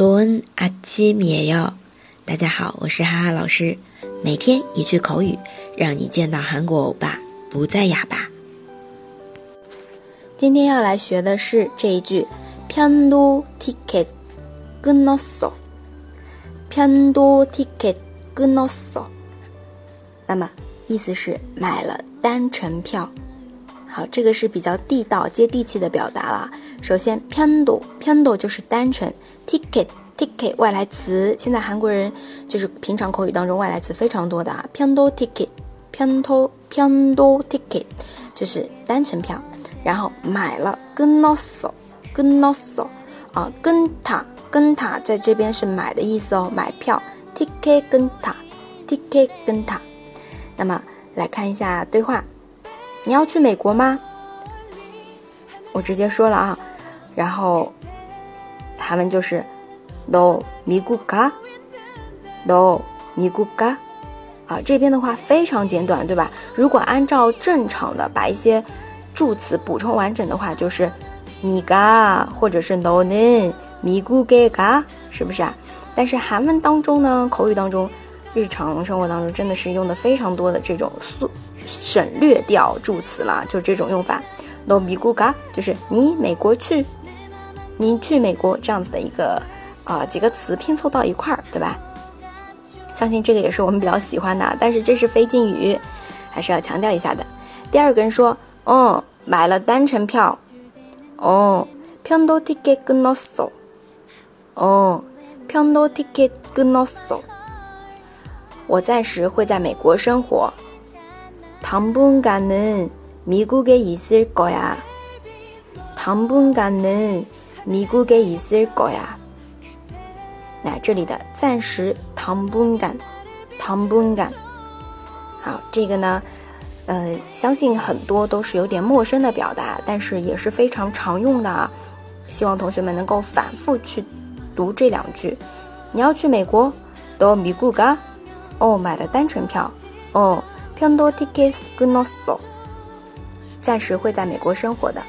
좋은아침이에 요。 大家好，我是哈哈老师。每天一句口语，让你见到韩国欧巴不再哑巴。今天要来学的是这一句：편도티켓끊었어편도티켓끊었어那么意思是买了单程票。 好，这个是比较地道接地气的表达了。首先，pando pando 就是单纯。ticket ticket 外来词，现在韩国人就是平常口语当中外来词非常多的啊，pando ticket Pando Pando ticket 就是单程票，然后买了。跟诺索跟诺索，啊，跟塔。跟塔在这边是买的意思哦，买票，ticket 跟塔。ticket 跟塔。那么来看一下对话。你要去美国吗？我直接说了啊，然后他们就是，no 미국 가，no 미국 가， 啊，这边的话非常简短，对吧？如果按照正常的把一些助词补充完整的话，就是你가或者是너는미국에 가， 是不是啊？但是韩文当中呢，口语当中，日常生活当中真的是用的非常多的这种速。 省略掉助词了，就这种用法。No 미국 가， 就是你美国去，你去美国这样子的一个啊几个词拼凑到一块儿，对吧？相信这个也是我们比较喜欢的，但是这是非敬语，还是要强调一下的。第二个人说，哦，买了单程票，哦，편도티켓끊었 어， 哦，편도티켓끊었 어， 我暂时会在美国生活。 당분간은미국에있을거 야。 당분간은미국에있을거 야。 那这里的暂时당분 간， 당분 간。 好，这个呢，呃，相信很多都是有点陌生的表达，但是也是非常常用的啊。希望同学们能够反复去读这两句。你要去美国？到미국 가？ 哦，买了单程票。哦。 편도티켓끊었 어， 暂时会在美国生活的。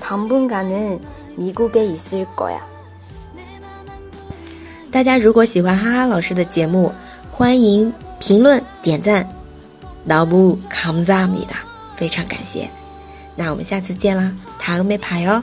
당분간은미국에있을거 야。 大家如果喜欢哈哈老师的节目，欢迎评论点赞。너무감사합니 다， 非常感谢。那我们下次见啦，다음에봐 요。